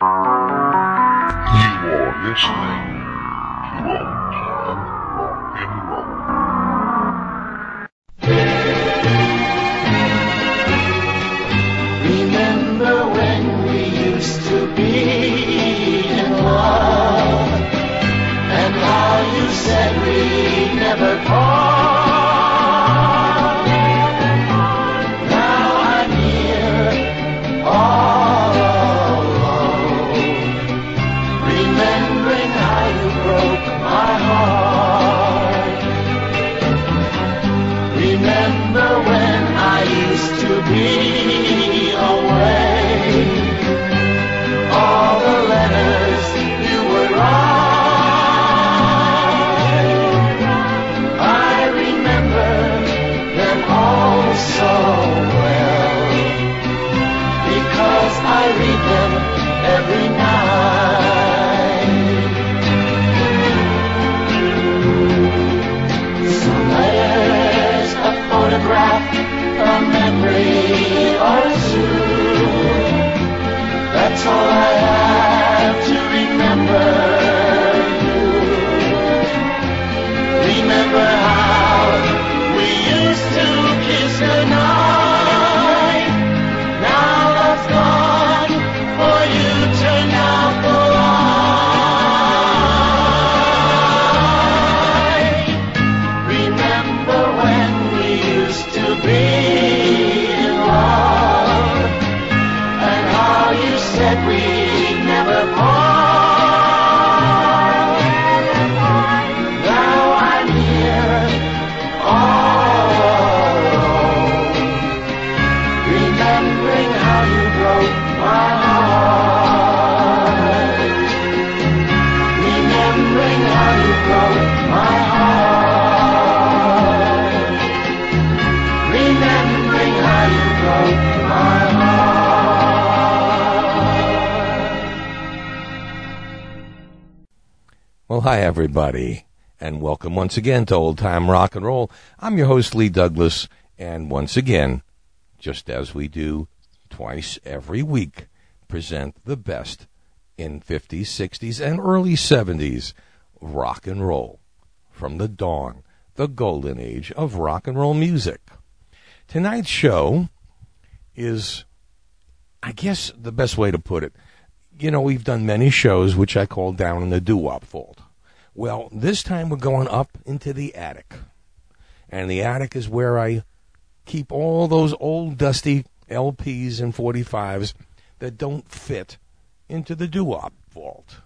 You are listening to Old hi, everybody, and welcome once again to Old Time Rock and Roll. I'm your host, Lee Douglas, and once again, just as we do twice every week, present the best in 50s, 60s, and early 70s rock and roll from the dawn, the golden age of rock and roll music. Tonight's show is, I guess, the best way to put it. You know, we've done many shows which I call down in the doo-wop vault. Well, this time we're going up into the attic. And the attic is where I keep all those old dusty LPs and 45s that don't fit into the doo-wop vault.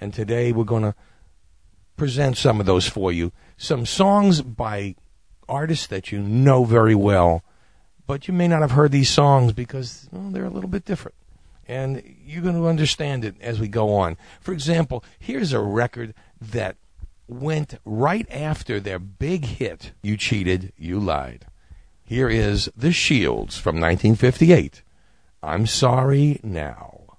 And today we're going to present some of those for you. Some songs by artists that you know very well, but you may not have heard these songs because well, they're a little bit different. And you're going to understand it as we go on. For example, here's a record that went right after their big hit, You Cheated, You Lied. Here is The Shields from 1958. I'm Sorry Now.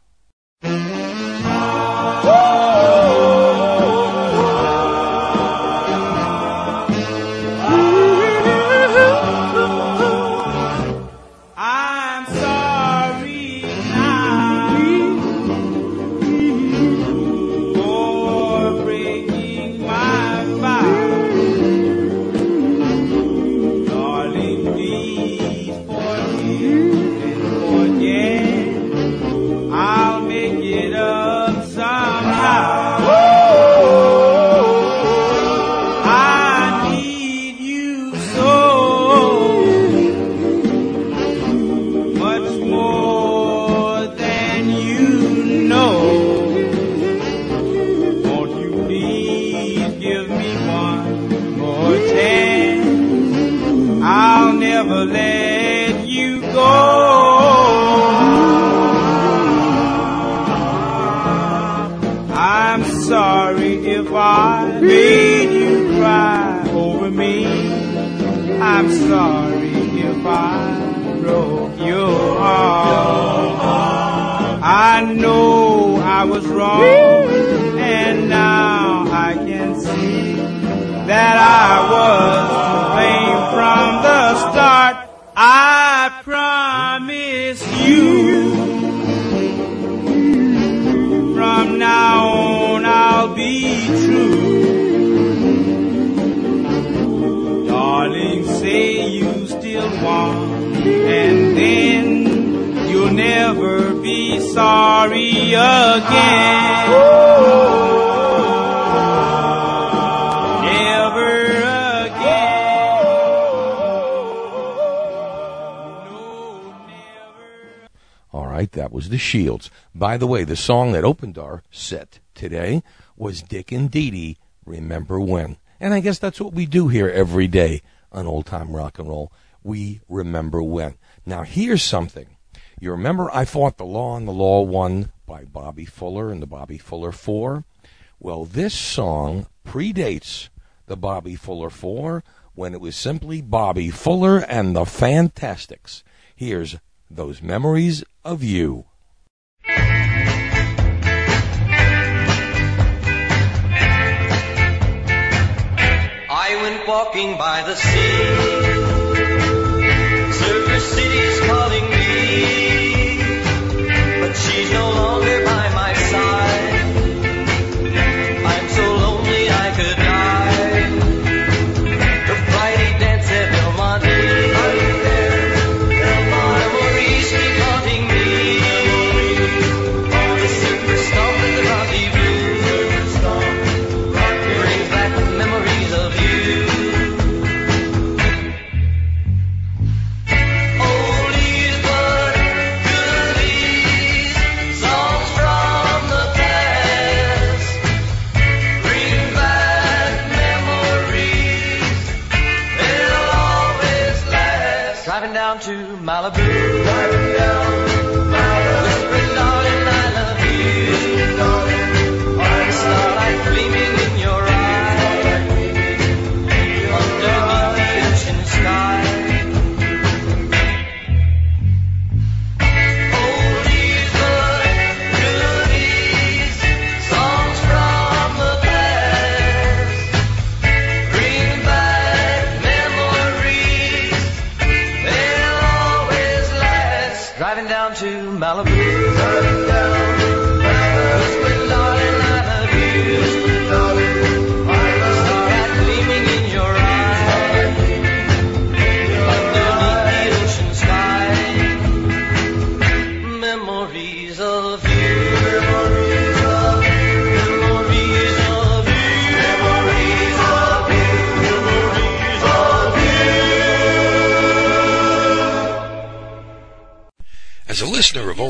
I was wrong, and now I can see that I was to blame from the start. I promise you from now on I'll be true. Darling, say you still want, and then you'll never sorry again. All right, that was the Shields. By the way, the song that opened our set today was Dick and Dee Dee, Remember When. And I guess that's what we do here every day on Old Time Rock and Roll. We remember when. Now, here's something. You remember I Fought the Law and the Law Won by Bobby Fuller and the Bobby Fuller Four? Well, this song predates the Bobby Fuller Four when it was simply Bobby Fuller and the Fantastics. Here's Those Memories of You. I went walking by the sea. No longer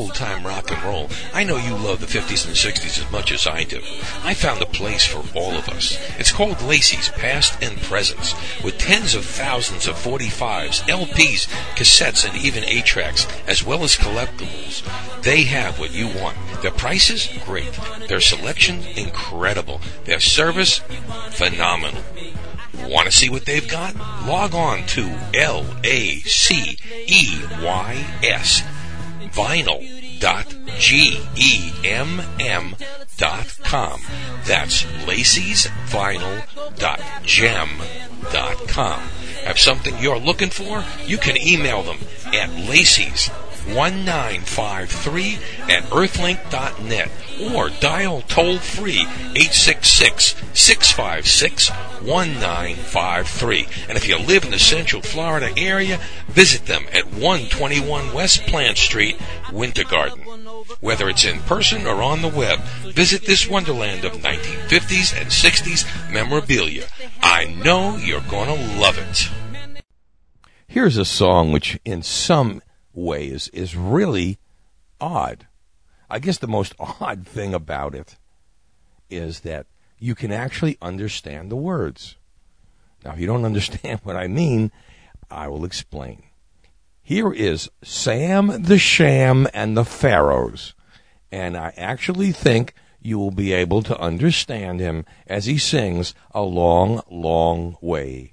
old time rock and roll, I know you love the 50s and 60s as much as I do. I found a place for all of us. It's called Lacey's Past and Presents, with tens of thousands of 45s, LPs, cassettes, and even 8 tracks, as well as collectibles. They have what you want. Their prices? Great. Their selection? Incredible. Their service? Phenomenal. Want to see what they've got? Log on to L A C E Y S vinyl.gem.com. That's Lacey's vinyl.gem.com. Have something you're looking for? You can email them at Lacey's 1953 at earthlink.net or dial toll free 866 656 1953. And if you live in the Central Florida area, visit them at 121 West Plant Street, Winter Garden. Whether it's in person or on the web, visit this wonderland of 1950s and 60s memorabilia. I know you're going to love it. Here's a song which, in some ways, is really odd. I guess the most odd thing about it is that you can actually understand the words. Now, if you don't understand what I mean, I will explain. Here is Sam the Sham and the Pharaohs, and I actually think you will be able to understand him as he sings A Long, Long Way.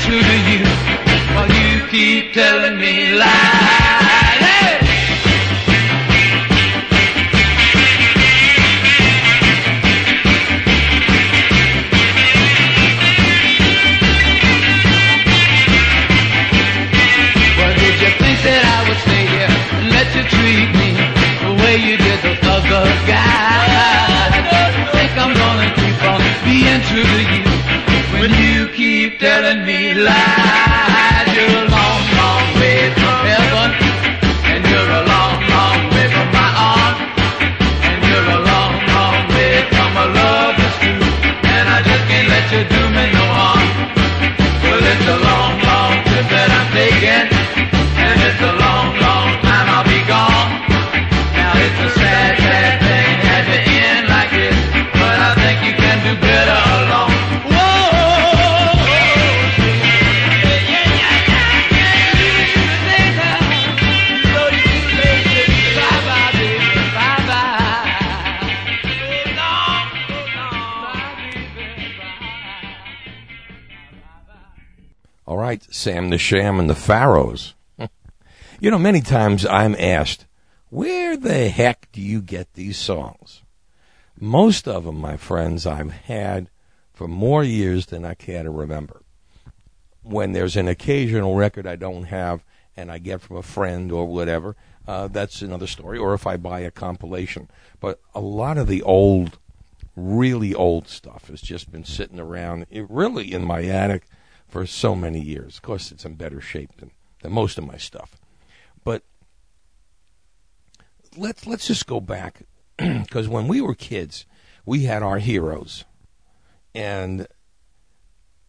true to you while you keep telling me lies. Did you think that I would stay here and let you treat me the way you did other guys? Think I'm gonna keep on being true to you telling the Sham and the Pharaohs. you know, many times I'm asked, where the heck do you get these songs? Most of them, my friends, I've had for more years than I care to remember. When there's an occasional record I don't have and I get from a friend or whatever, uh, that's another story. Or if I buy a compilation. But a lot of the old, really old stuff has just been sitting around, it, really in my attic for so many years. Of course, it's in better shape than, than most of my stuff. But let's let's just go back because when we were kids, we had our heroes, and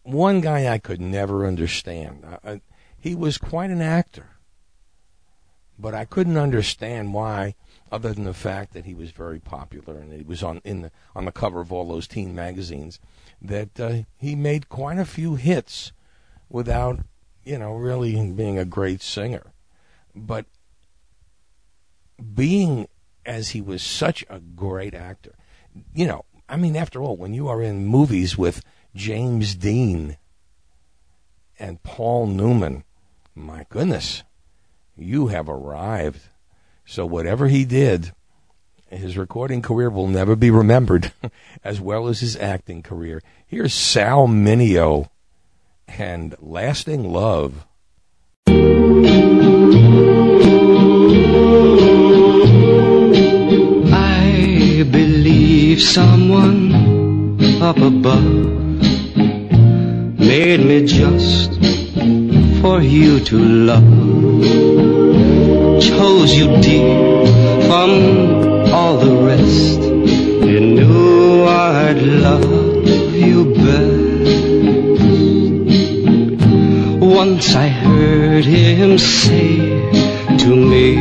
one guy I could never understand. I, I, he was quite an actor, but I couldn't understand why, other than the fact that he was very popular and he was on in the on the cover of all those teen magazines, that uh, he made quite a few hits without, you know, really being a great singer. But being as he was such a great actor, you know, I mean, after all, when you are in movies with James Dean and Paul Newman, my goodness, you have arrived. So whatever he did, his recording career will never be remembered, as well as his acting career. Here's Sal Mineo and Lasting Love. I believe someone up above made me just for you to love. Chose you dear from Once I heard him say to me,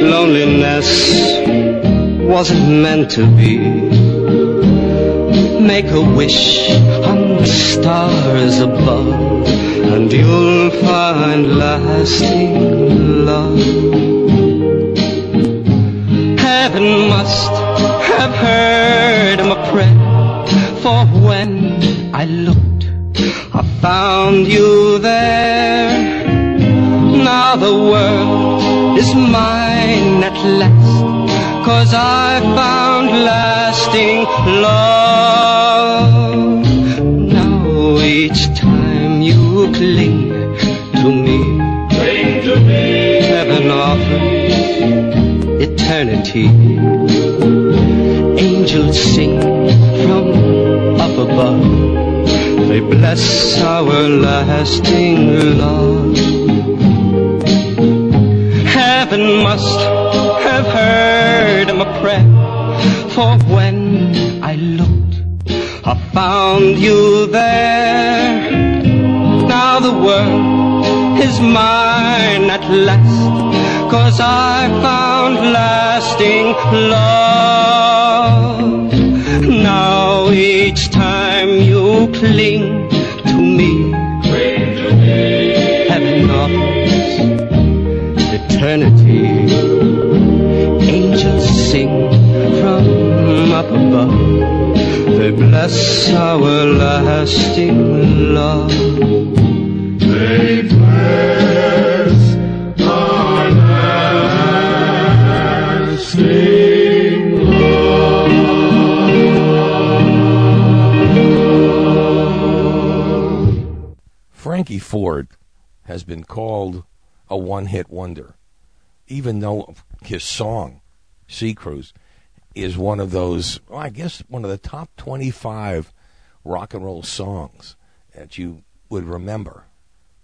loneliness wasn't meant to be. Make a wish on the stars above, and you'll find lasting love. Heaven must have heard my prayer, for when I looked, I found you there. Now the world is mine at last, cause I found lasting love. Now each time you cling to me, cling to me. heaven offers eternity. Angels sing from up above, they bless our lasting love. Heaven must have heard my prayer, for when I looked, I found you there. Now the world is mine at last, cause I found lasting love. Now each you cling to me, heaven offers eternity. Angels sing from up above. They bless our lasting love. Been called a one hit wonder, even though his song, Sea Cruise, is one of those, well, I guess, one of the top 25 rock and roll songs that you would remember.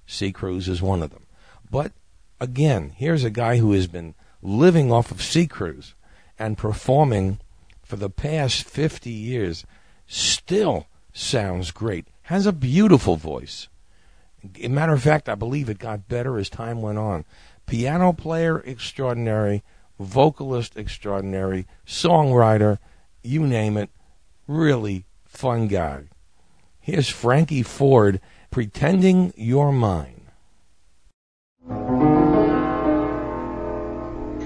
Sea Cruise is one of them. But again, here's a guy who has been living off of Sea Cruise and performing for the past 50 years, still sounds great, has a beautiful voice. A matter of fact, I believe it got better as time went on. Piano player extraordinary, vocalist extraordinary, songwriter, you name it. Really fun guy. Here's Frankie Ford, Pretending You're Mine.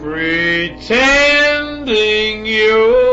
Pretending you're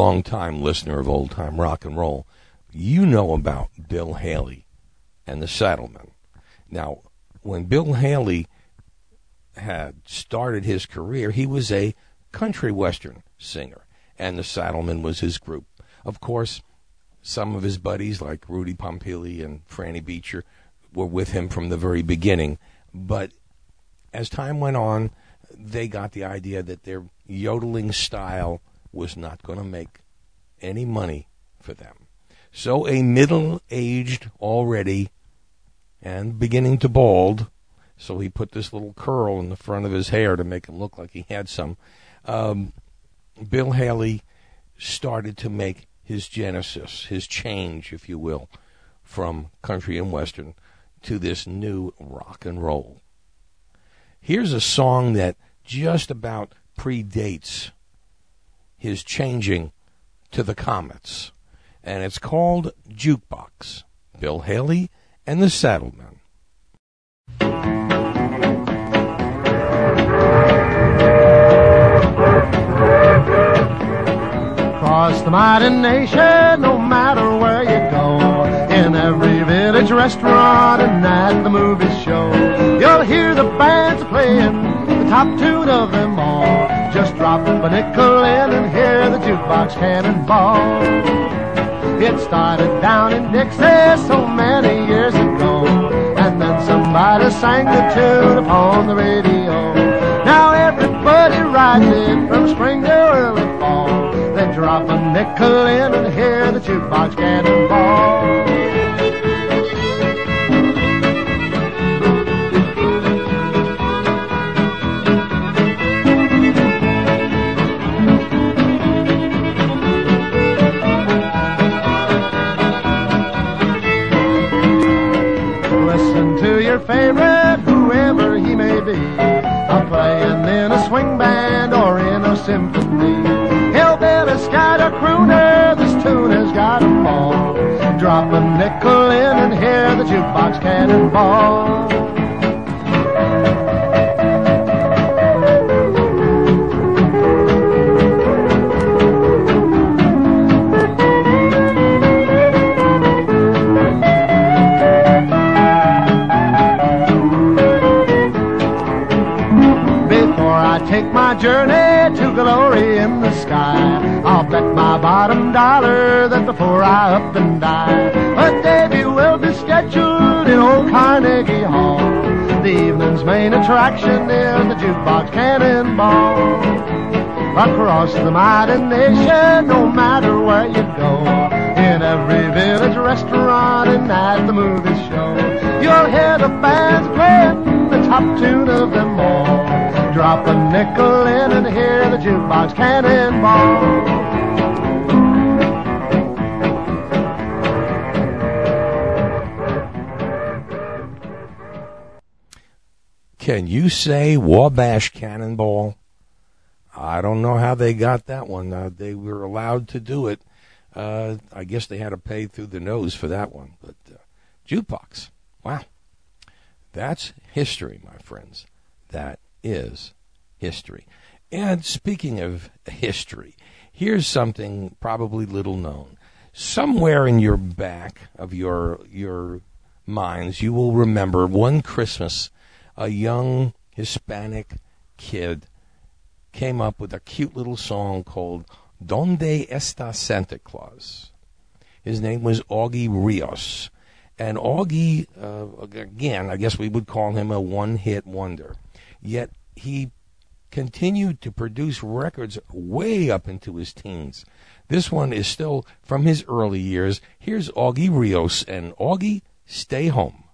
long-time listener of old time rock and roll, you know about Bill Haley and the Saddlemen. Now, when Bill Haley had started his career, he was a country western singer, and the Saddlemen was his group. Of course, some of his buddies like Rudy Pompili and Franny Beecher were with him from the very beginning, but as time went on, they got the idea that their yodeling style was not going to make any money for them. So a middle-aged already and beginning to bald, so he put this little curl in the front of his hair to make him look like he had some. Um, Bill Haley started to make his genesis, his change, if you will, from country and western to this new rock and roll. Here's a song that just about predates his changing to the Comets, and it's called Jukebox. Bill Haley and the Saddlemen. Across the mighty nation, no matter where you go, in every village restaurant and at the movie show, you'll hear the bands playing top tune of them all. Just drop a nickel in and hear the jukebox cannonball. It started down in Dixie so many years ago, and then somebody sang the tune upon the radio. Now everybody rides it from spring to early fall. They drop a nickel in and hear the jukebox cannonball. Favorite, whoever he may be. I'm playing in a swing band or in a symphony. Hillbilly, scat or crooner, this tune has got 'em all. Drop a nickel in and hear the jukebox cannonball. My journey to glory in the sky, I'll bet my bottom dollar that before I up and die, a debut will be scheduled in old Carnegie Hall. The evening's main attraction is the jukebox cannonball. Across the mighty nation, no matter where you go, in every village restaurant and at the movie show, you'll hear the bands playing the top tune of them all. Drop a nickel in and hear the jukebox cannonball. Can you say Wabash Cannonball? I don't know how they got that one. Uh, they were allowed to do it. Uh, I guess they had to pay through the nose for that one. But uh, jukebox, wow, that's history, my friends. That is history. And speaking of history, here's something probably little known. Somewhere in your back of your your minds, you will remember one Christmas, a young Hispanic kid came up with a cute little song called Donde Está Santa Claus? His name was Augie Rios. And Augie, uh, again, I guess we would call him a one hit wonder. Yet he continued to produce records way up into his teens. This one is still from his early years. Here's Augie Rios and Augie, Stay Home.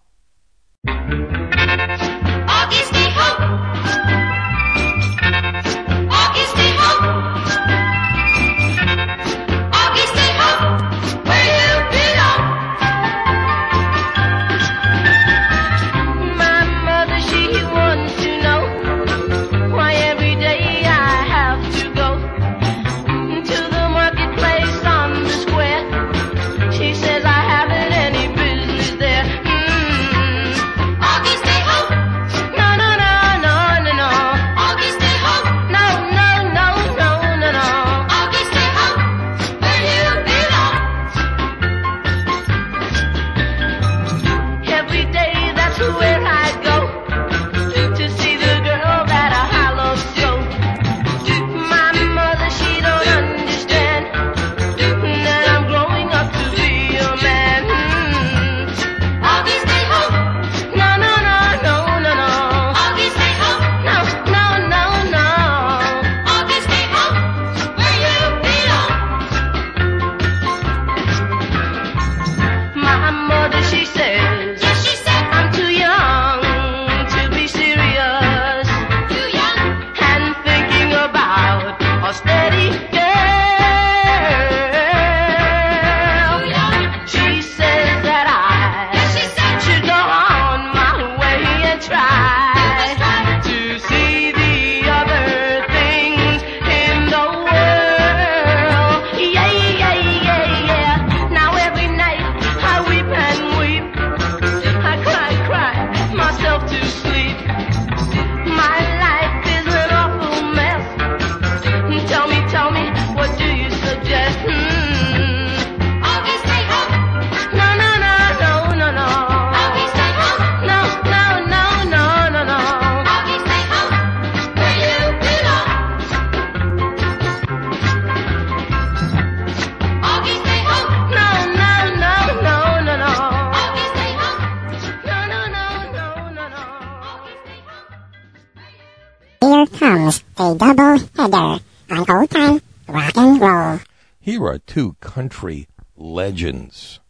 Country legends,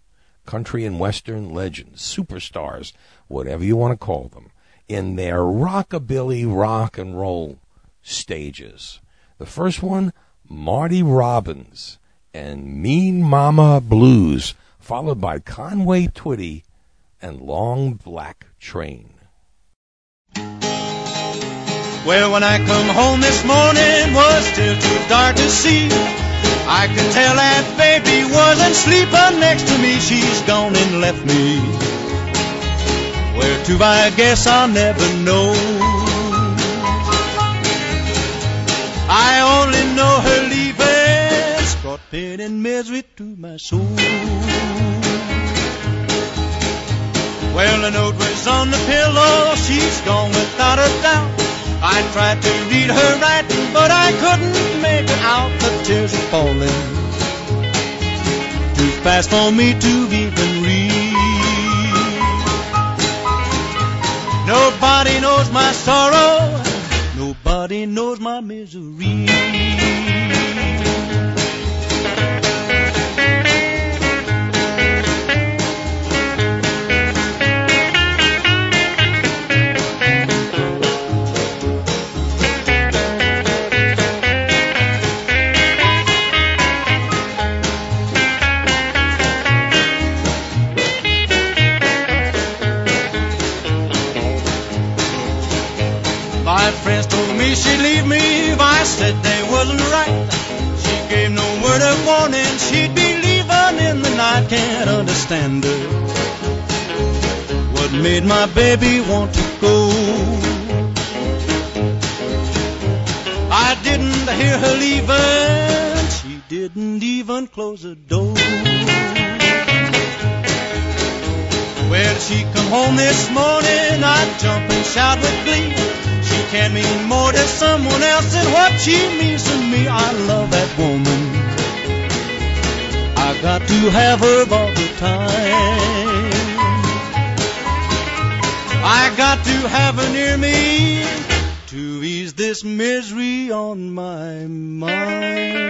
country and western legends, superstars, whatever you want to call them, in their rockabilly rock and roll stages. The first one, Marty Robbins and Mean Mama Blues, followed by Conway Twitty and Long Black Train. Well, when I come home this morning, was still too dark to see. I could tell that baby wasn't sleeping next to me. She's gone and left me. Where to, I guess I'll never know. I only know her leaving brought pain and misery to my soul. Well, the note was on the pillow. She's gone without a doubt. I tried to read her writing, but I couldn't make it out. The tears are falling too fast for me to even read. Nobody knows my sorrow. Nobody knows my misery. Her. What made my baby want to go? I didn't hear her leaving, she didn't even close the door. Well, she come home this morning, I'd jump and shout with glee. She can't mean more to someone else than what she means to me. I love that woman. I got to have her all time. I got to have her near me to ease this misery on my mind.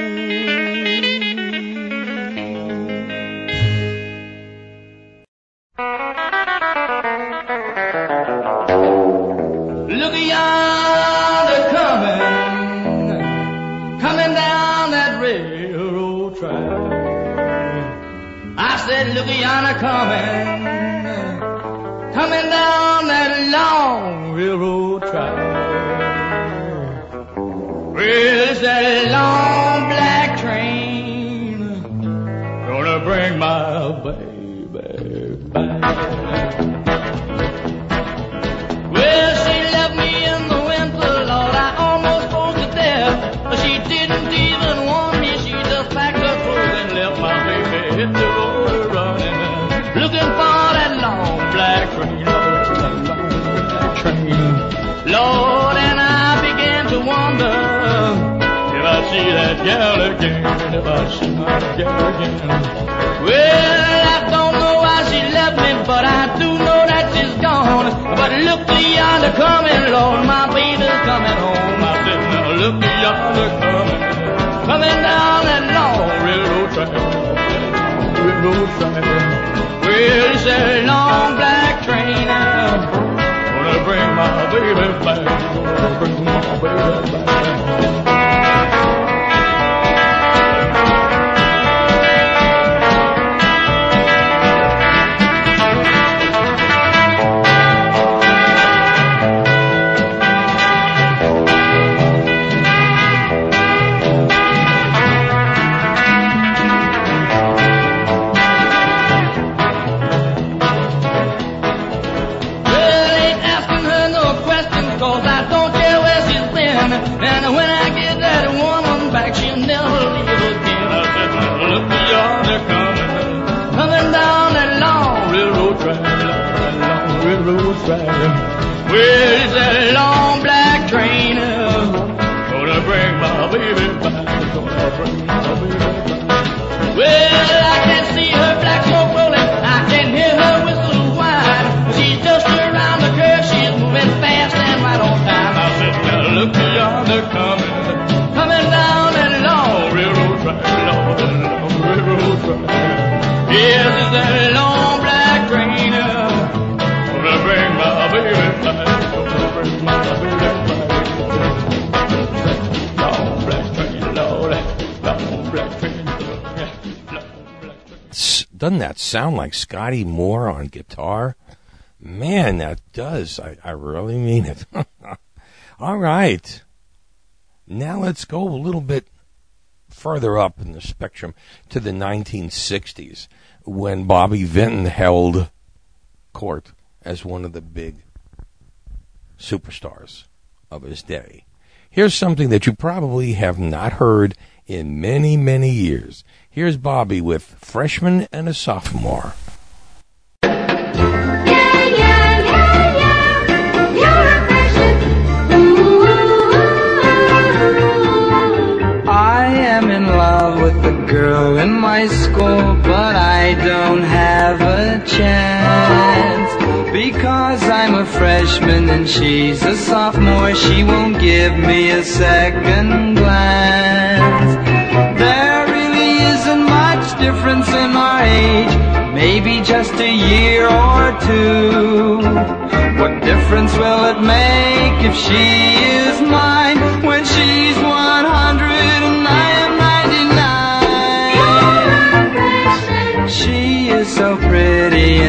Look yonder coming, coming down said, yonder coming, coming down that long railroad track. It's that long black train gonna bring my gal again, I see my gal again. Well, I don't know why she left me, but I do know that she's gone. But look yonder coming, Lord, my baby's coming home. I said, now look yonder coming, coming down that long railroad track, railroad track. Well, it's a long black train now, gonna bring my baby back, gonna bring my baby back. Doesn't that sound like Scotty Moore on guitar? Man, that does. I, I really mean it. All right. Now let's go a little bit further up in the spectrum to the 1960s when Bobby Vinton held court as one of the big superstars of his day. Here's something that you probably have not heard in many, many years. Here's Bobby with Freshman and a Sophomore. I am in love with a girl in my school, but I don't have a chance. Because I'm a freshman and she's a sophomore, she won't give me a second glance. Difference in our age, maybe just a year or two. What difference will it make if she is mine when she's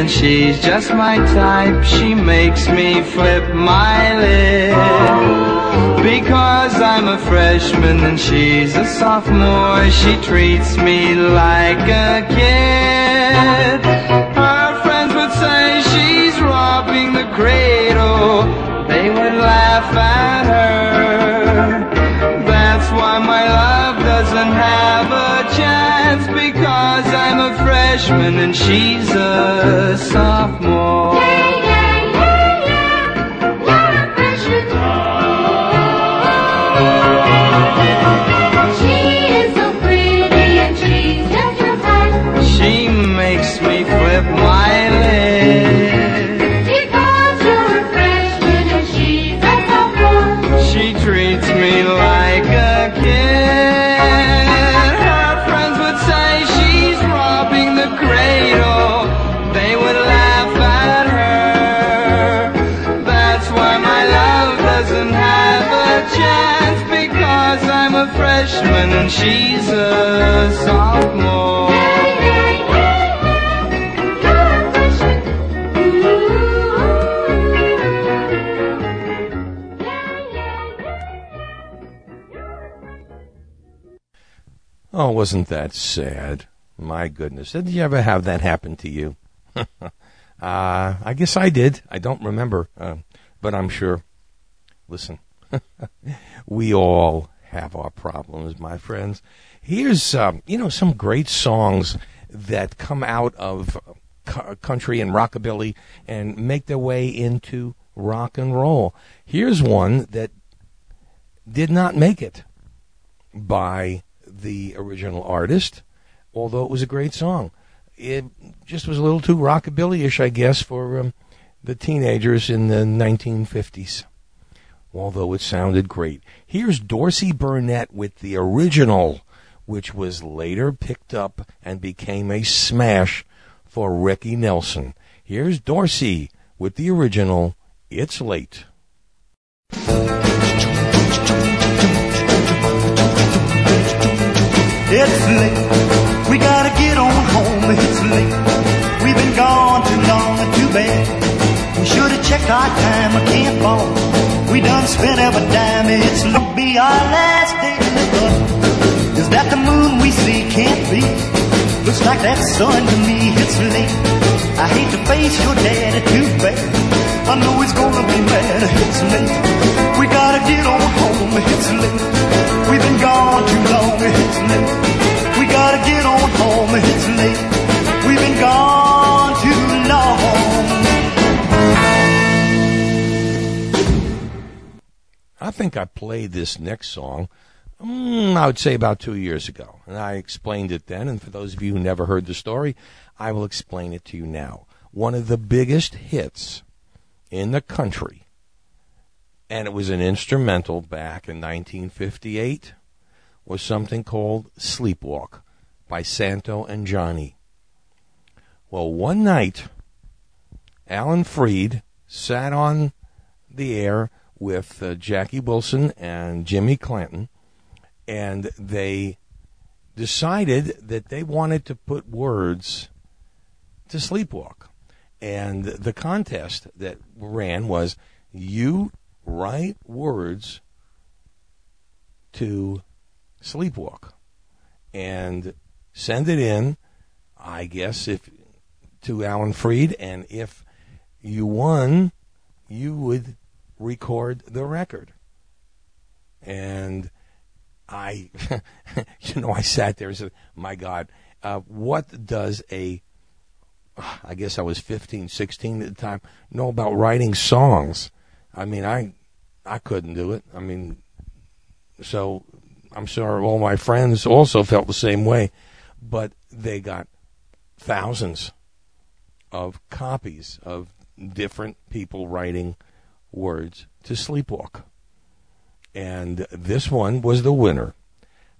and she's just my type. She makes me flip my lid. Because I'm a freshman and she's a sophomore, she treats me like a kid. Her friends would say she's robbing the cradle. They would laugh at her. That's why my love doesn't have a chance because I'm a freshman and she's sophomore. And she's a sophomore. Oh, wasn't that sad? My goodness. Did you ever have that happen to you? uh, I guess I did. I don't remember, uh, but I'm sure. Listen, we all have our problems, my friends. Here's, um, you know, some great songs that come out of country and rockabilly and make their way into rock and roll. Here's one that did not make it by the original artist, although it was a great song. It just was a little too rockabilly-ish, I guess, for um, the teenagers in the 1950s. Although it sounded great. Here's Dorsey Burnette with the original, which was later picked up and became a smash for Ricky Nelson. Here's Dorsey with the original, It's Late. It's late. We gotta get on home. It's late. We've been gone too long and too bad. Checked our time. I can't fall. We done spent every dime. It's gonna be our last day in the bus. Is that the moon we see? Can't be. Looks like that sun to me. It's late. I hate to face your daddy too bad. I know he's gonna be mad. It's late. We gotta get on home. It's late. We've been gone too long. It's late. We gotta get on home. Think I played this next song, mm, I would say about two years ago. And I explained it then. And for those of you who never heard the story, I will explain it to you now. One of the biggest hits in the country, and it was an instrumental back in 1958, was something called Sleepwalk by Santo and Johnny. Well, one night, Alan Freed sat on the air with uh, Jackie Wilson and Jimmy Clanton, and they decided that they wanted to put words to Sleepwalk. And the contest that ran was you write words to Sleepwalk and send it in, I guess, if to Alan Freed, and if you won, you would record the record. And I, you know, I sat there and said, my God, uh, what does a, I guess I was 15, 16 at the time, know about writing songs? I mean, I, I couldn't do it. I mean, so I'm sure all my friends also felt the same way, but they got thousands of copies of different people writing words to sleepwalk. And this one was the winner.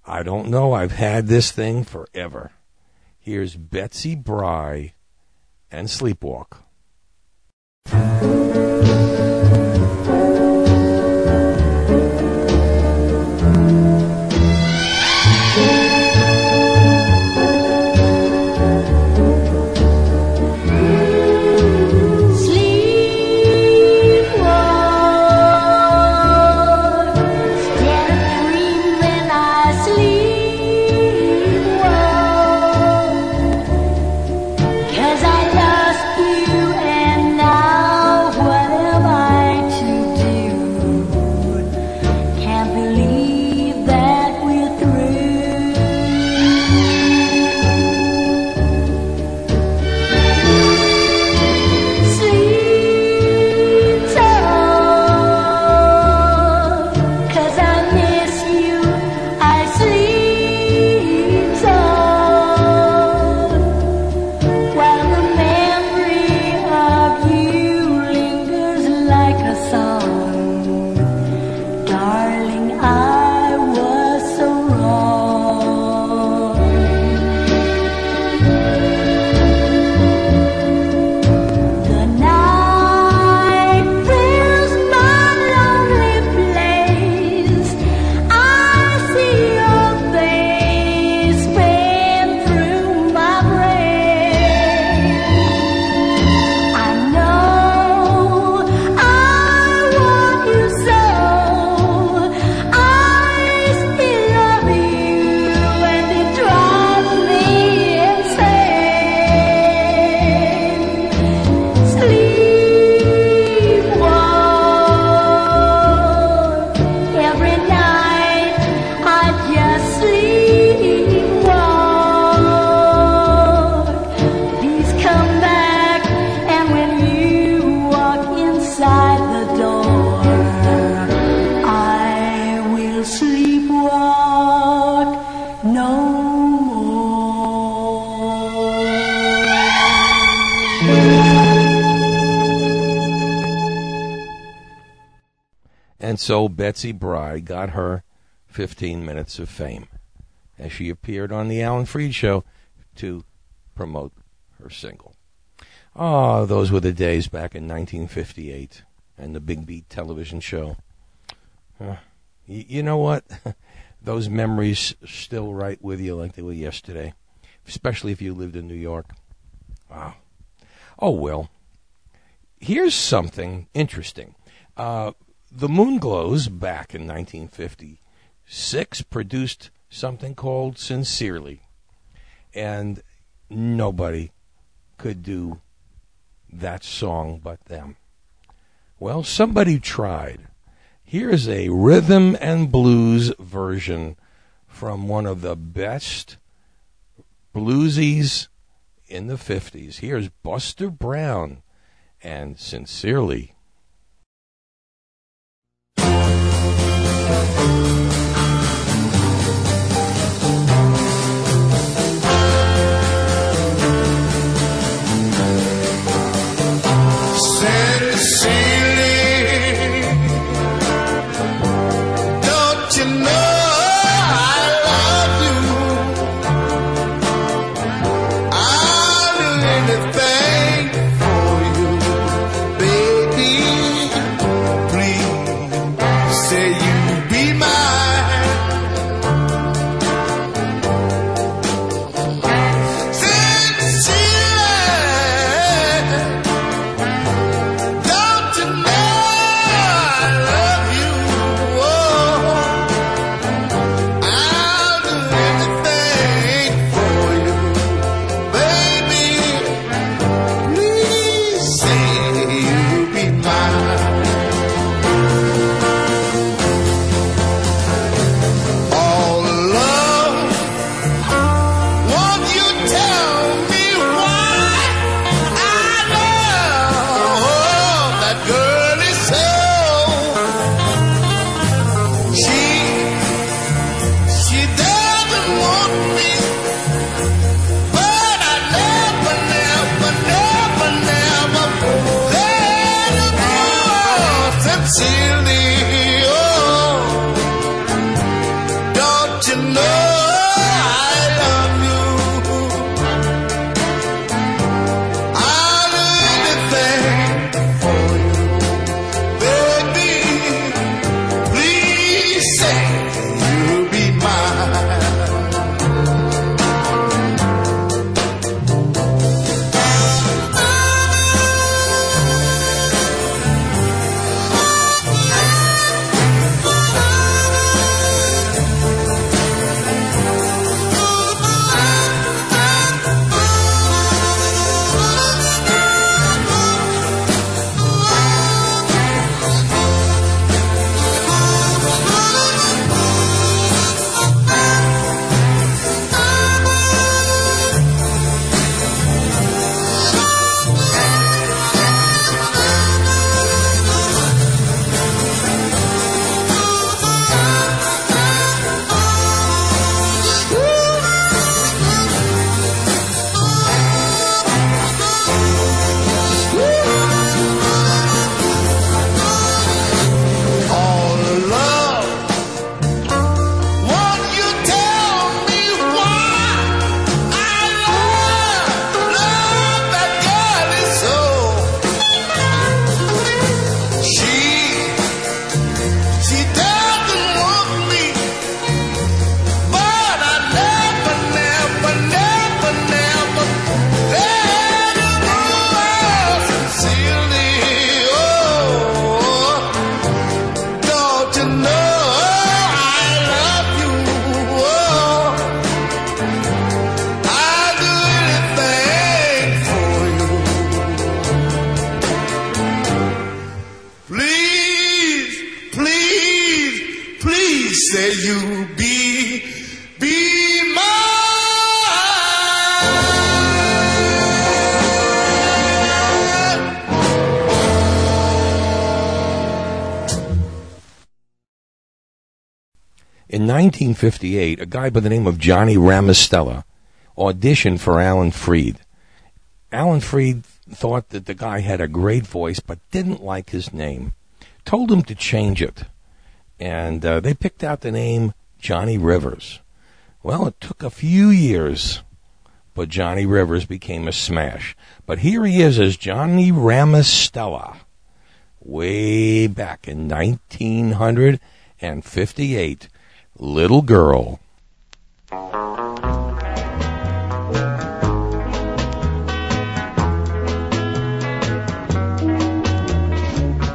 I don't know. I've had this thing forever. Here's Betsy Brye and Sleepwalk. So Betsy Brye got her 15 minutes of fame as she appeared on the Alan Freed Show to promote her single. Oh, those were the days back in 1958 and the Big Beat television show. Uh, y- you know what? those memories still right with you like they were yesterday, especially if you lived in New York. Wow. Oh, well. Here's something interesting. Uh, the Moonglows, back in 1956, produced something called Sincerely. And nobody could do that song but them. Well, somebody tried. Here's a rhythm and blues version from one of the best bluesies in the 50s. Here's Buster Brown and Sincerely. Sincerely, 1958, a guy by the name of Johnny Ramistella auditioned for Alan Freed. Alan Freed thought that the guy had a great voice, but didn't like his name. Told him to change it. And uh, they picked out the name Johnny Rivers. Well, it took a few years, but Johnny Rivers became a smash. But here he is as Johnny Ramistella, way back in 1958. Little Girl.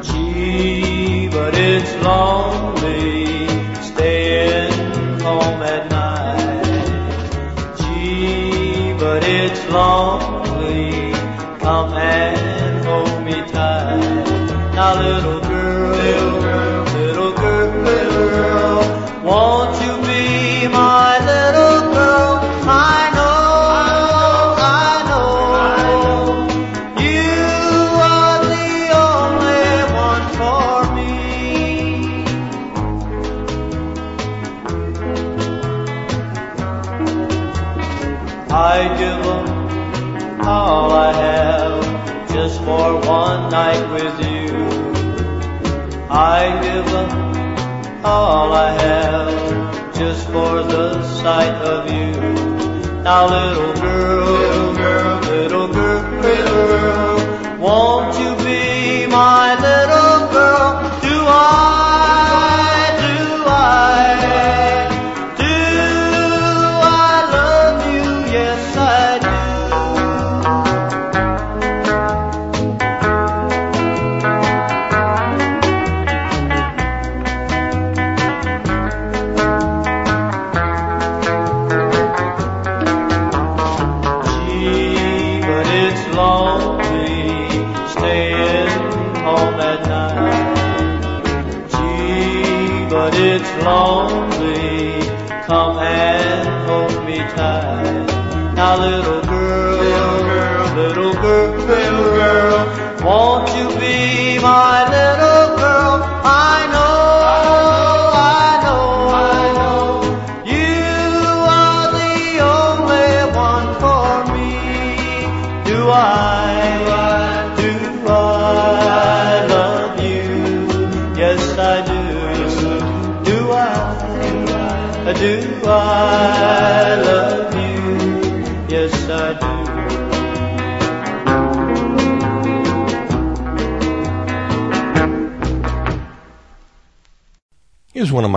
Gee, but it's lonely staying home at night. Gee, but it's lonely. Come and hold me tight. Now, little girl, won't you be my little girl? I know, I know, you are the only one for me. I give up all I have just for one night with you. I give up all I have just for the sight of you. Now, little girl, little girl, little girl, little girl, won't you be my little girl? Do I,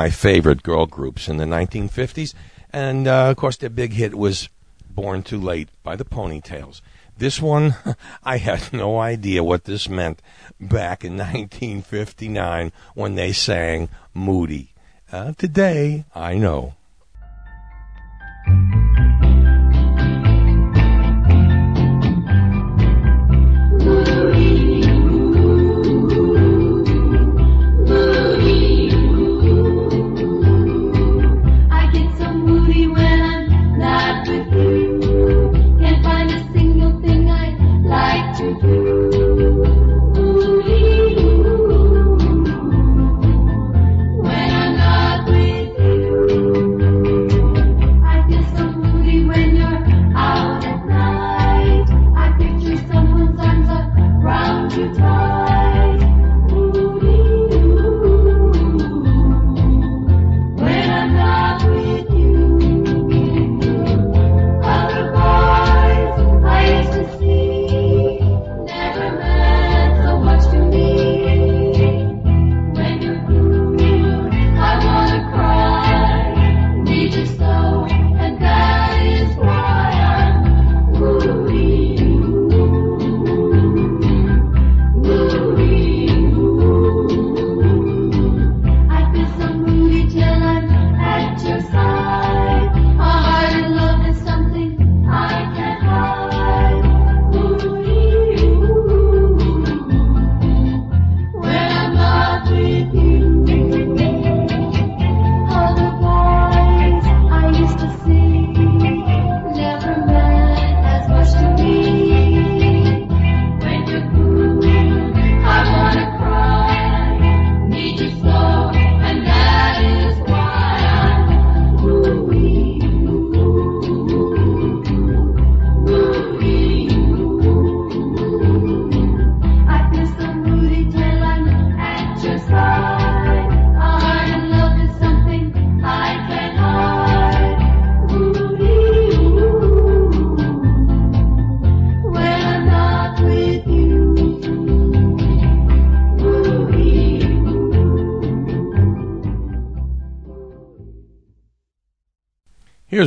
my favorite girl groups in the 1950s, and uh, of course, their big hit was Born Too Late by the Poni-Tails. This one, I had no idea what this meant back in 1959 when they sang Moody. Uh, today, I know.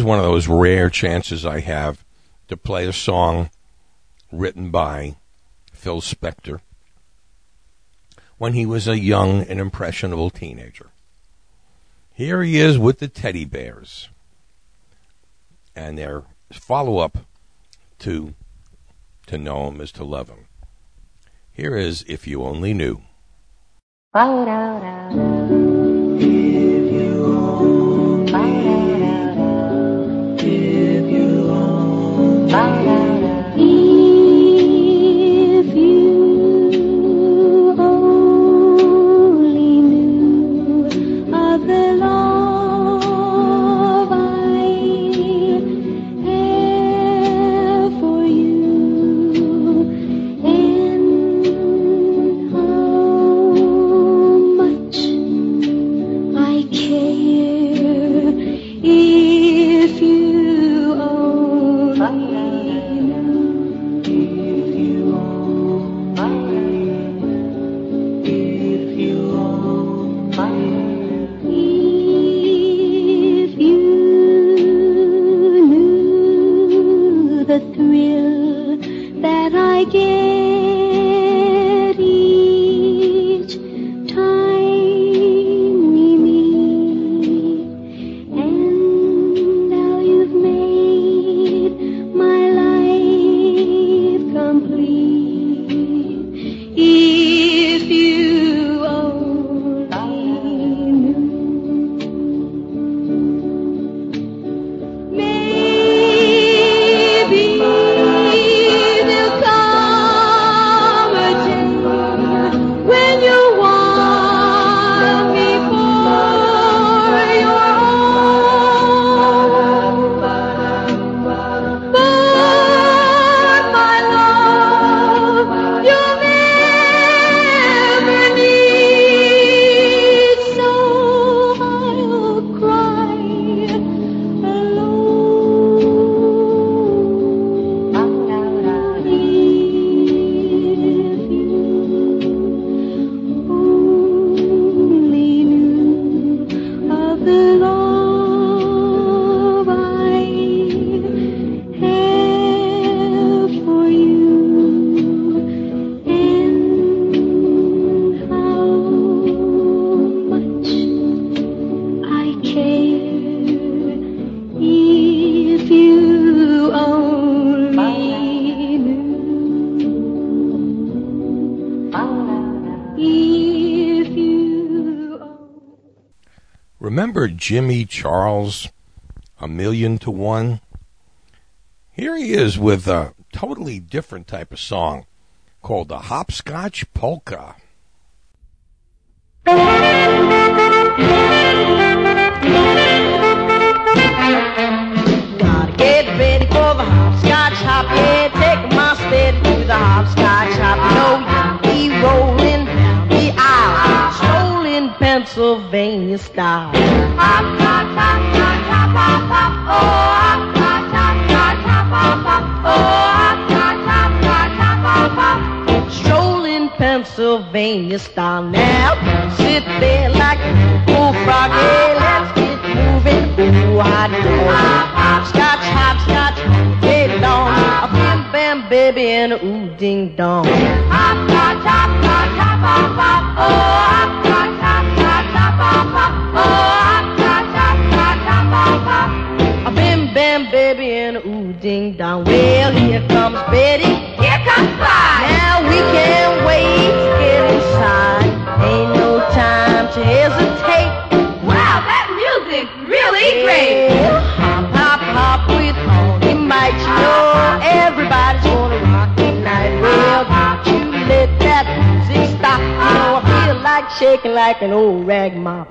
One of those rare chances I have to play a song written by Phil Spector when he was a young and impressionable teenager. Here he is with the Teddy Bears and their follow up to To Know Him is to Love Him. Here is If You Only Knew. If Bye. Jimmy Charles, A Million to One? Here he is with a totally different type of song called the Hopscotch Polka. Hop, hop. Strolling Pennsylvania style. Now sit there like a bullfrog. Yeah, let's get moving. Ooh, hot dog. Hopscotch, hopscotch, get it on. A bim bam baby and a ooh ding dong. Hop hop hop. Hopscotch, hop hop hop. Oh, hop hop hop. Bam baby and ooh ding dong. Well, here comes Betty. Here comes Clyde. Now we can't wait to get inside. Ain't no time to hesitate. Wow, that music's really great. Hop, hop, hop with all the might. You know everybody's shaking like an old rag mop.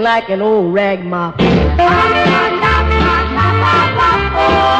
Like an old rag mop. Oh.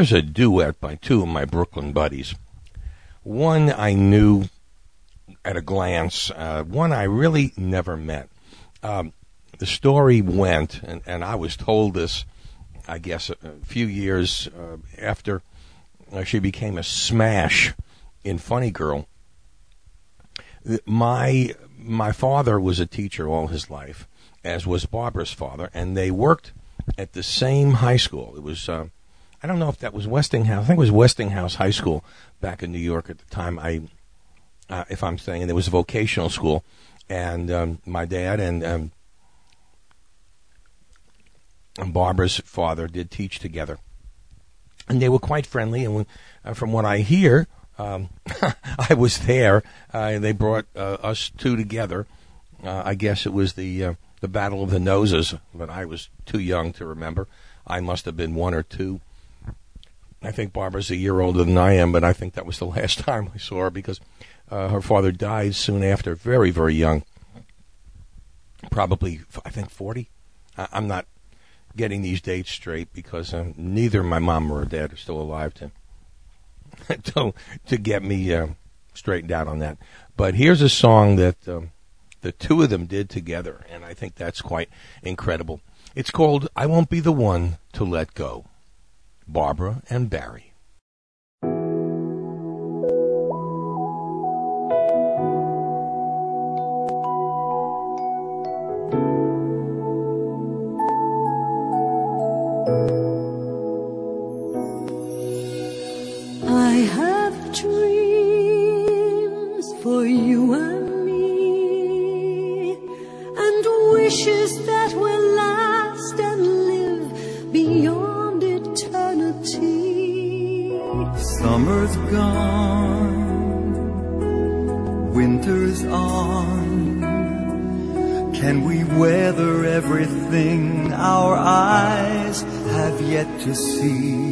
Here's a duet by two of my Brooklyn buddies. One I knew at a glance, uh, one I really never met. Um, the story went, and, and I was told this, I guess, a, a few years uh, after uh, she became a smash in Funny Girl. My my father was a teacher all his life, as was Barbra's father, and they worked at the same high school. It was uh, I don't know if that was Westinghouse. I think it was Westinghouse High School back in New York at the time. I, uh, if I'm saying, and it was a vocational school, and um, my dad and, um, Barbra's father did teach together, and they were quite friendly. And uh, from what I hear, um, I was there. Uh, they brought uh, us two together. Uh, I guess it was the uh, the Battle of the Noses, but I was too young to remember. I must have been one or two. I think Barbra's a year older than I am, but I think that was the last time I saw her because uh, her father died soon after, very, very young. Probably, I think, 40. I- I'm not getting these dates straight because um, neither my mom or dad are still alive to to, to get me uh, straightened out on that. But here's a song that um, the two of them did together, and I think that's quite incredible. It's called I Won't Be the One to Let Go. Barbra and Barry. I have dreams for you and me, and wishes that will last Summer's gone, winter's on. Can we weather everything our eyes have yet to see?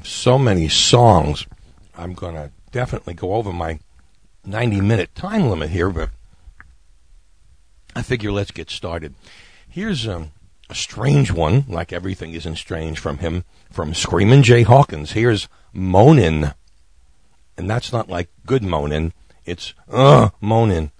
have so many songs. I'm going to definitely go over my 90 minute time limit here, but I figure let's get started. Here's um, a strange one, like everything isn't strange from him, from Screamin' Jay Hawkins. Here's Moanin'. And that's not like good moanin', it's uh moanin'.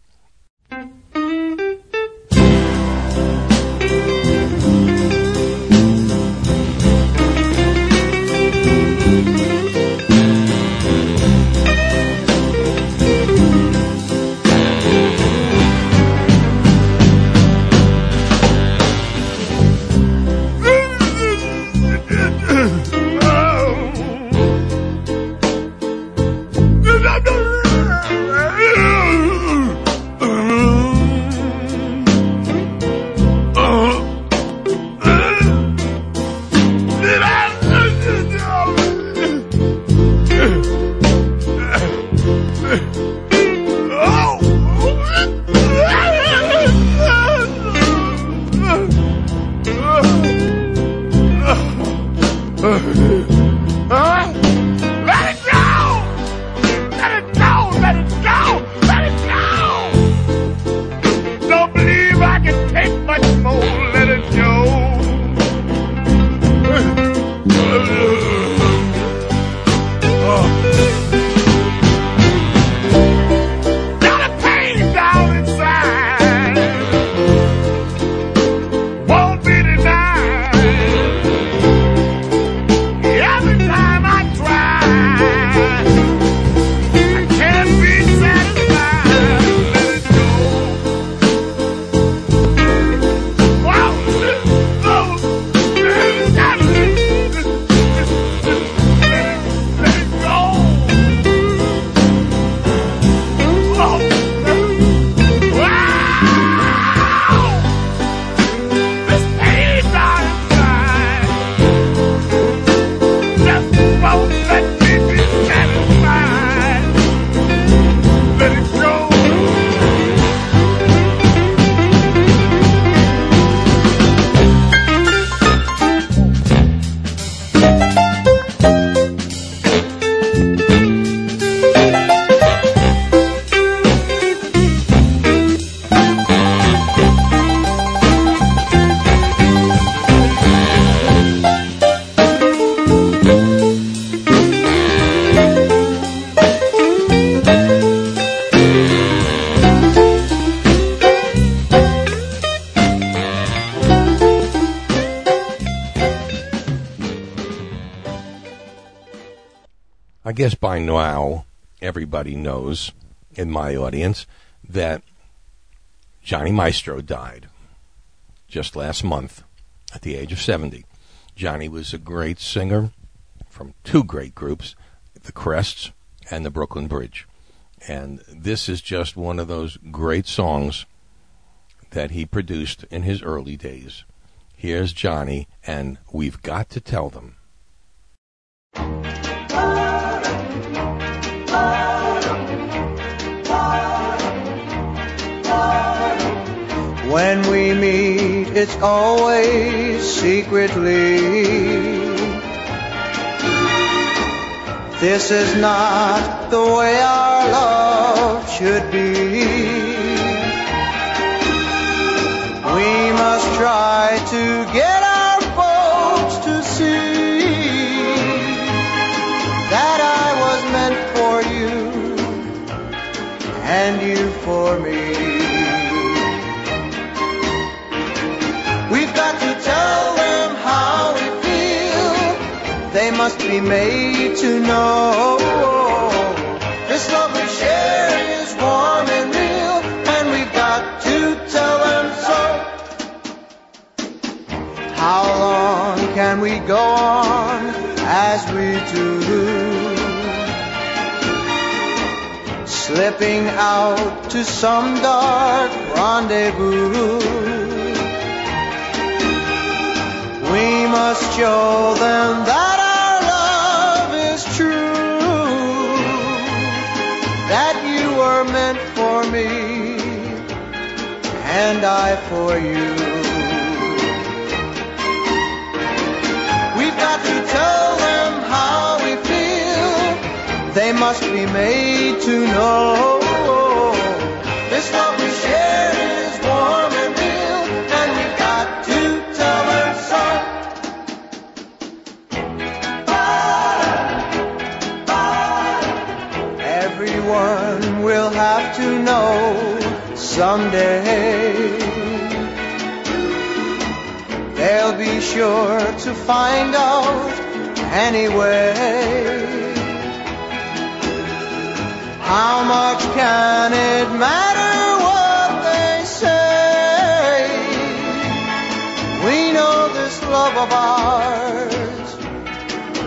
Everybody knows in my audience that Johnny Maestro died just last month at the age of 70. Johnny was a great singer from two great groups, the Crests and the Brooklyn Bridge. And this is just one of those great songs that he produced in his early days. Here's Johnny, and we've got to tell them. When we meet, it's always secretly. This is not the way our made to know this love we share is warm and real, and we've got to tell them so. How long can we go on as we do? Slipping out to some dark rendezvous. We must show them that were meant for me, and I for you. We've got to tell them how we feel. They must be made to know. To know someday. They'll be sure to find out anyway. How much can it matter what they say? We know this love of ours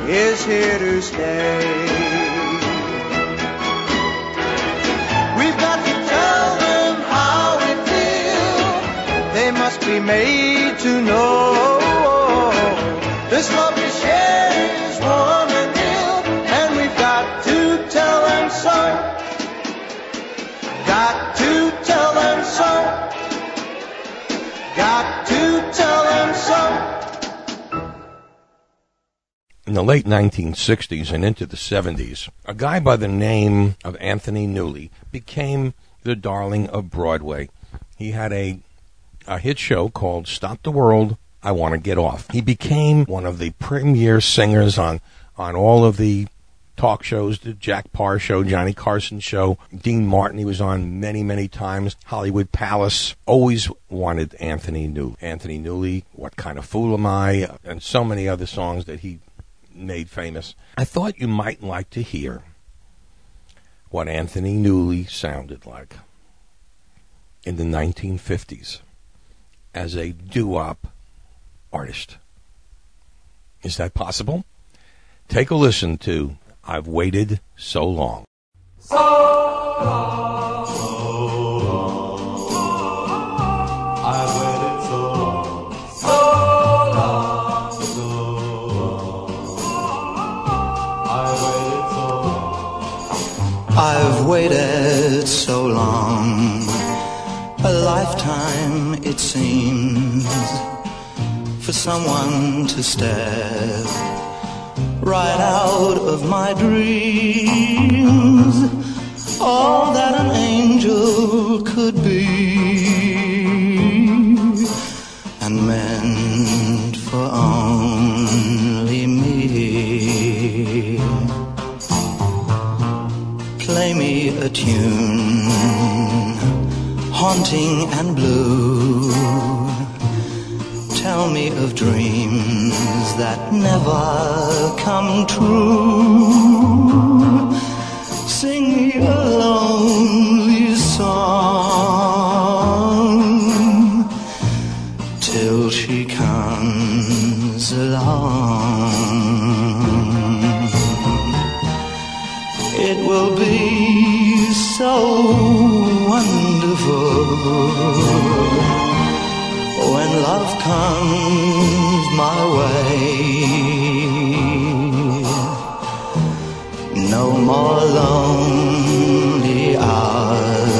is here to stay. Be made to know. This love we share is warm and real, and we've got to tell them so. Got to tell them so. Got to tell them so. In the late 1960s and into the 70s, a guy by the name of Anthony Newley became the darling of Broadway. He had a, a hit show called Stop the World, I Want to Get Off. He became one of the premier singers on, on all of the talk shows, the Jack Paar show, Johnny Carson show, Dean Martin, he was on many, many times, Hollywood Palace, always wanted Anthony New, Anthony Newley, What Kind of Fool Am I, and so many other songs that he made famous. I thought you might like to hear what Anthony Newley sounded like in the 1950s as a doo-wop artist. Is that possible? Take a listen to I've Waited So Long. I've waited so long, so long, so long. I've waited so long. I've waited so long, a lifetime it seems, for someone to step right out of my dreams. All that an angel could be, and meant for only me. Play me a tune, haunting and blue. Tell me of dreams that never come true. sing me a lonely song till she comes along. It will be so when love comes my way. No more lonely hours.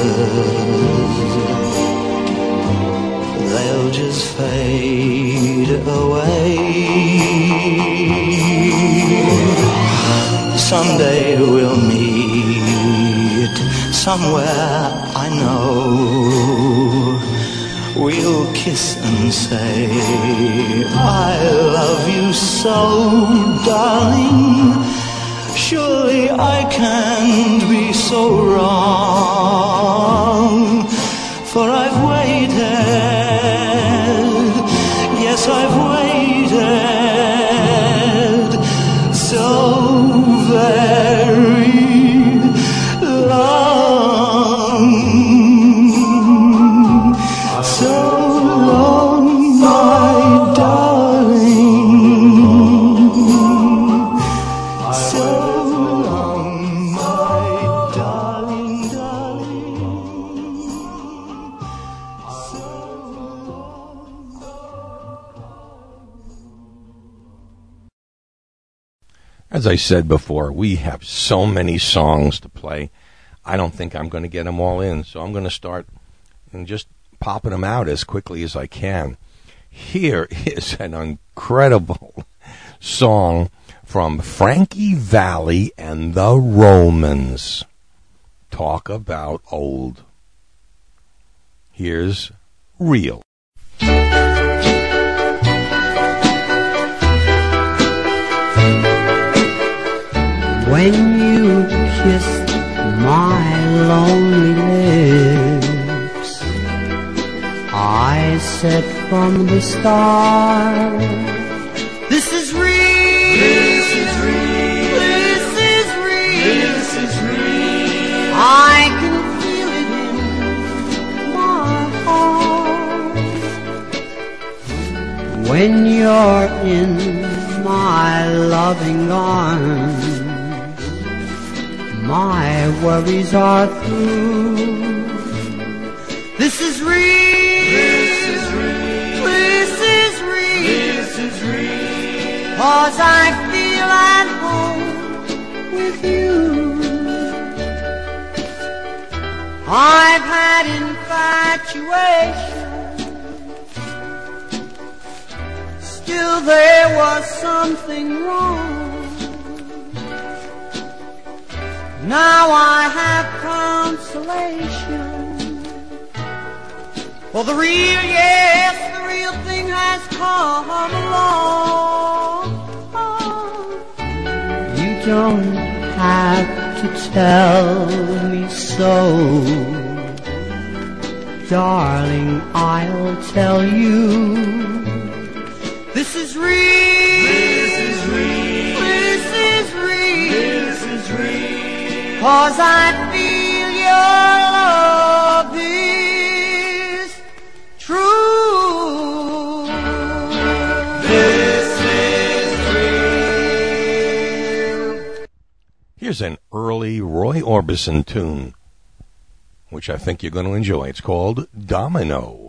They'll just fade away. Someday we'll meet somewhere I know. We'll kiss and say, I love you so, darling. Surely I can't be so wrong, I said before, we have so many songs to play. I don't think I'm going to get them all in, so I'm going to start and just popping them out as quickly as I can. Here is an incredible song from Frankie Valley and the Romans. Talk about old. Here's Real. When you kissed my lonely lips, I said from the start, This is real. This is real. This is real. This is real. I can feel it in my heart. When you're in my loving arms, my worries are through. This is real. This is real. This is real. This is real. Cause I feel at home with you. I've had infatuation. Still there was something wrong. Now I have consolation. For the real, yes, the real thing has come along. You don't have to tell me so. Darling, I'll tell you. This is real. This is real. This is real. This is real. Cause I feel your love is true. This is real. Here's an early Roy Orbison tune, which I think you're going to enjoy. It's called Domino.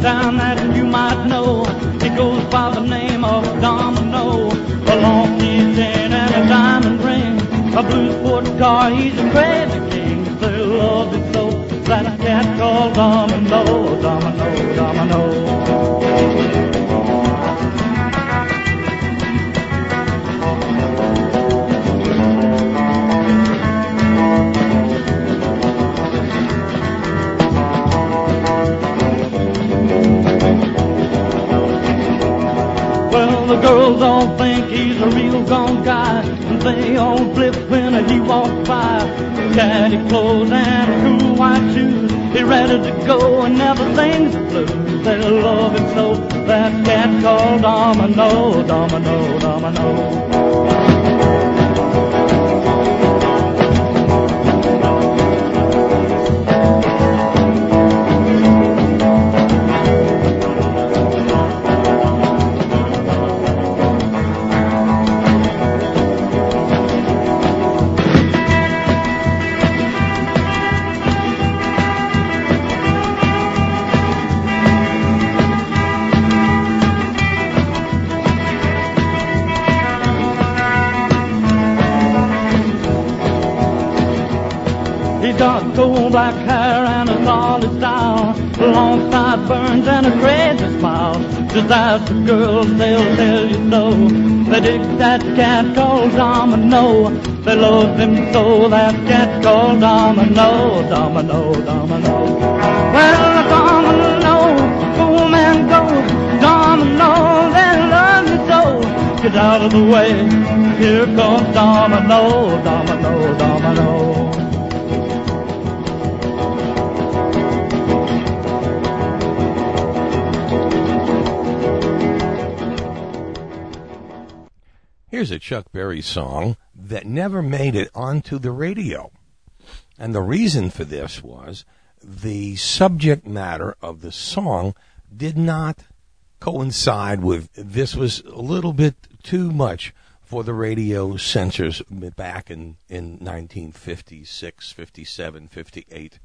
Town that you might know. He goes by the name of Domino. A long key and a diamond ring. A blue sport car, he's a crazy king. They love it so that a cat called Domino, Domino, Domino. Girls all think he's a real gone guy, and they all flip when he walks by. Caddy clothes and cool white shoes, He's ready to go and the blues. They love him so. That cat called Domino, Domino, Domino. Black hair and a solid style, long sideburns and a crazy smile. Just ask the girls, they'll tell you so. They dig that cat called Domino. They love him so, that cat called Domino, Domino, Domino. Well, Domino, go man, go, Domino, they love you so. Get out of the way, here comes Domino, Domino, Domino. Here's a Chuck Berry song that never made it onto the radio. And the reason for this was the subject matter of the song did not coincide with this was a little bit too much for the radio censors back in, in 1956, 57, 58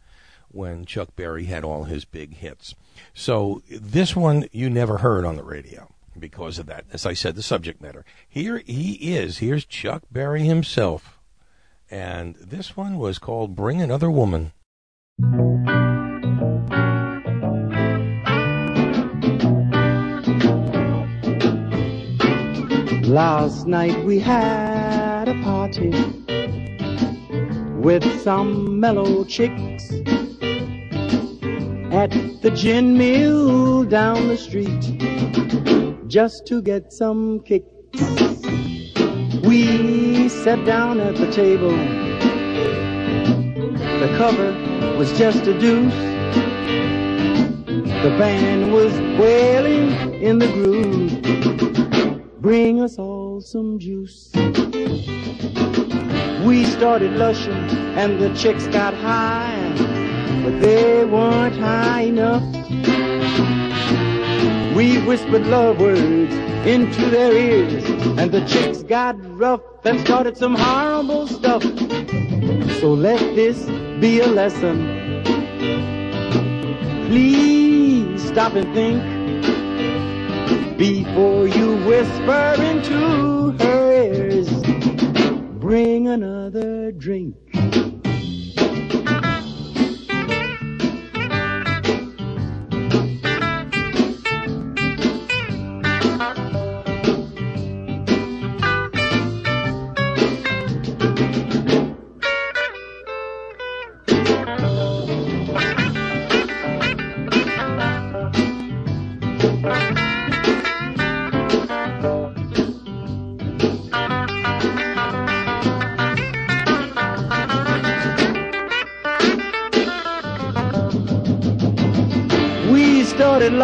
when Chuck Berry had all his big hits. So this one you never heard on the radio because of that. As I said, the subject matter. Here he is. Here's Chuck Berry himself. And this one was called Bring Another Woman. Last night we had a party with some mellow chicks at the gin mill down the street just to get some kicks. We sat down at the table. The cover was just a deuce. The band was wailing in the groove. Bring us all some juice. We started lushing and the chicks got high, but they weren't high enough. We whispered love words into their ears, and the chicks got rough and started some horrible stuff. So let this be a lesson. Please stop and think before you whisper into her ears. Bring another drink.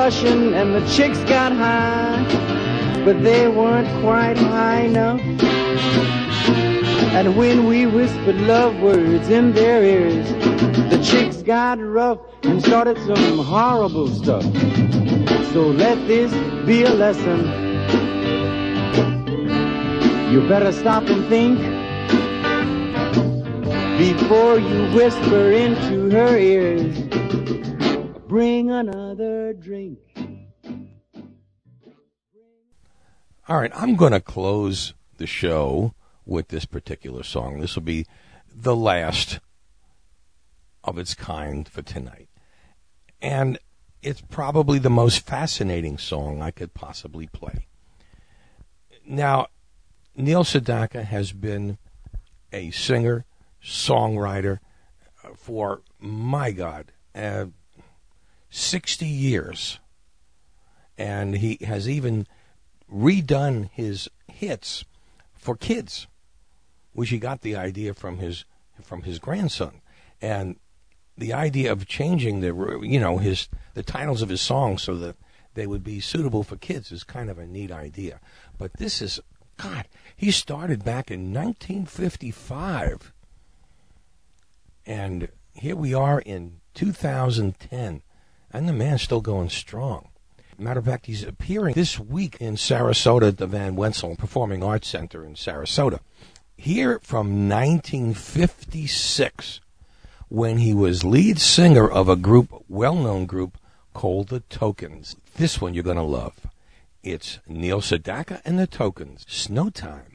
And the chicks got high, but they weren't quite high enough. And when we whispered love words in their ears, the chicks got rough and started some horrible stuff. So let this be a lesson. You better stop and think before you whisper into her ears. Bring another drink. All right, I'm going to close the show with this particular song. This will be the last of its kind for tonight. And it's probably the most fascinating song I could possibly play. Now, Neil Sedaka has been a singer, songwriter uh, for, my God, uh, 60 years. And he has even redone his hits for kids, which he got the idea from his from his grandson. And the idea of changing the you know his the titles of his songs so that they would be suitable for kids is kind of a neat idea. But this is God. He started back in 1955, and here we are in 2010, and the man's still going strong. Matter of fact, he's appearing this week in Sarasota at the Van Wezel Performing Arts Center in Sarasota. Here from 1956, when he was lead singer of a group, well-known group called the Tokens. This one you're going to love. It's Neil Sedaka and the Tokens. Snow Time.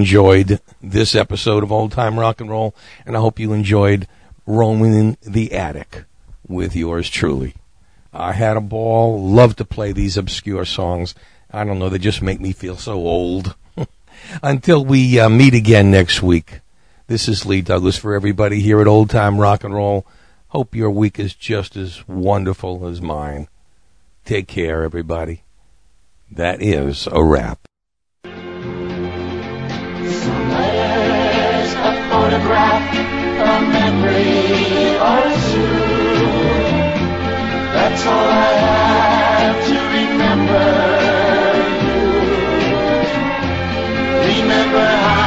Enjoyed this episode of Old Time Rock and Roll, and I hope you enjoyed roaming in the attic with yours truly. I had a ball, love to play these obscure songs. I don't know, they just make me feel so old. Until we uh, meet again next week, this is Lee Douglas for everybody here at Old Time Rock and Roll. Hope your week is just as wonderful as mine. Take care, everybody. That is a wrap. Photograph, a memory or two. That's all I have to remember you. Remember how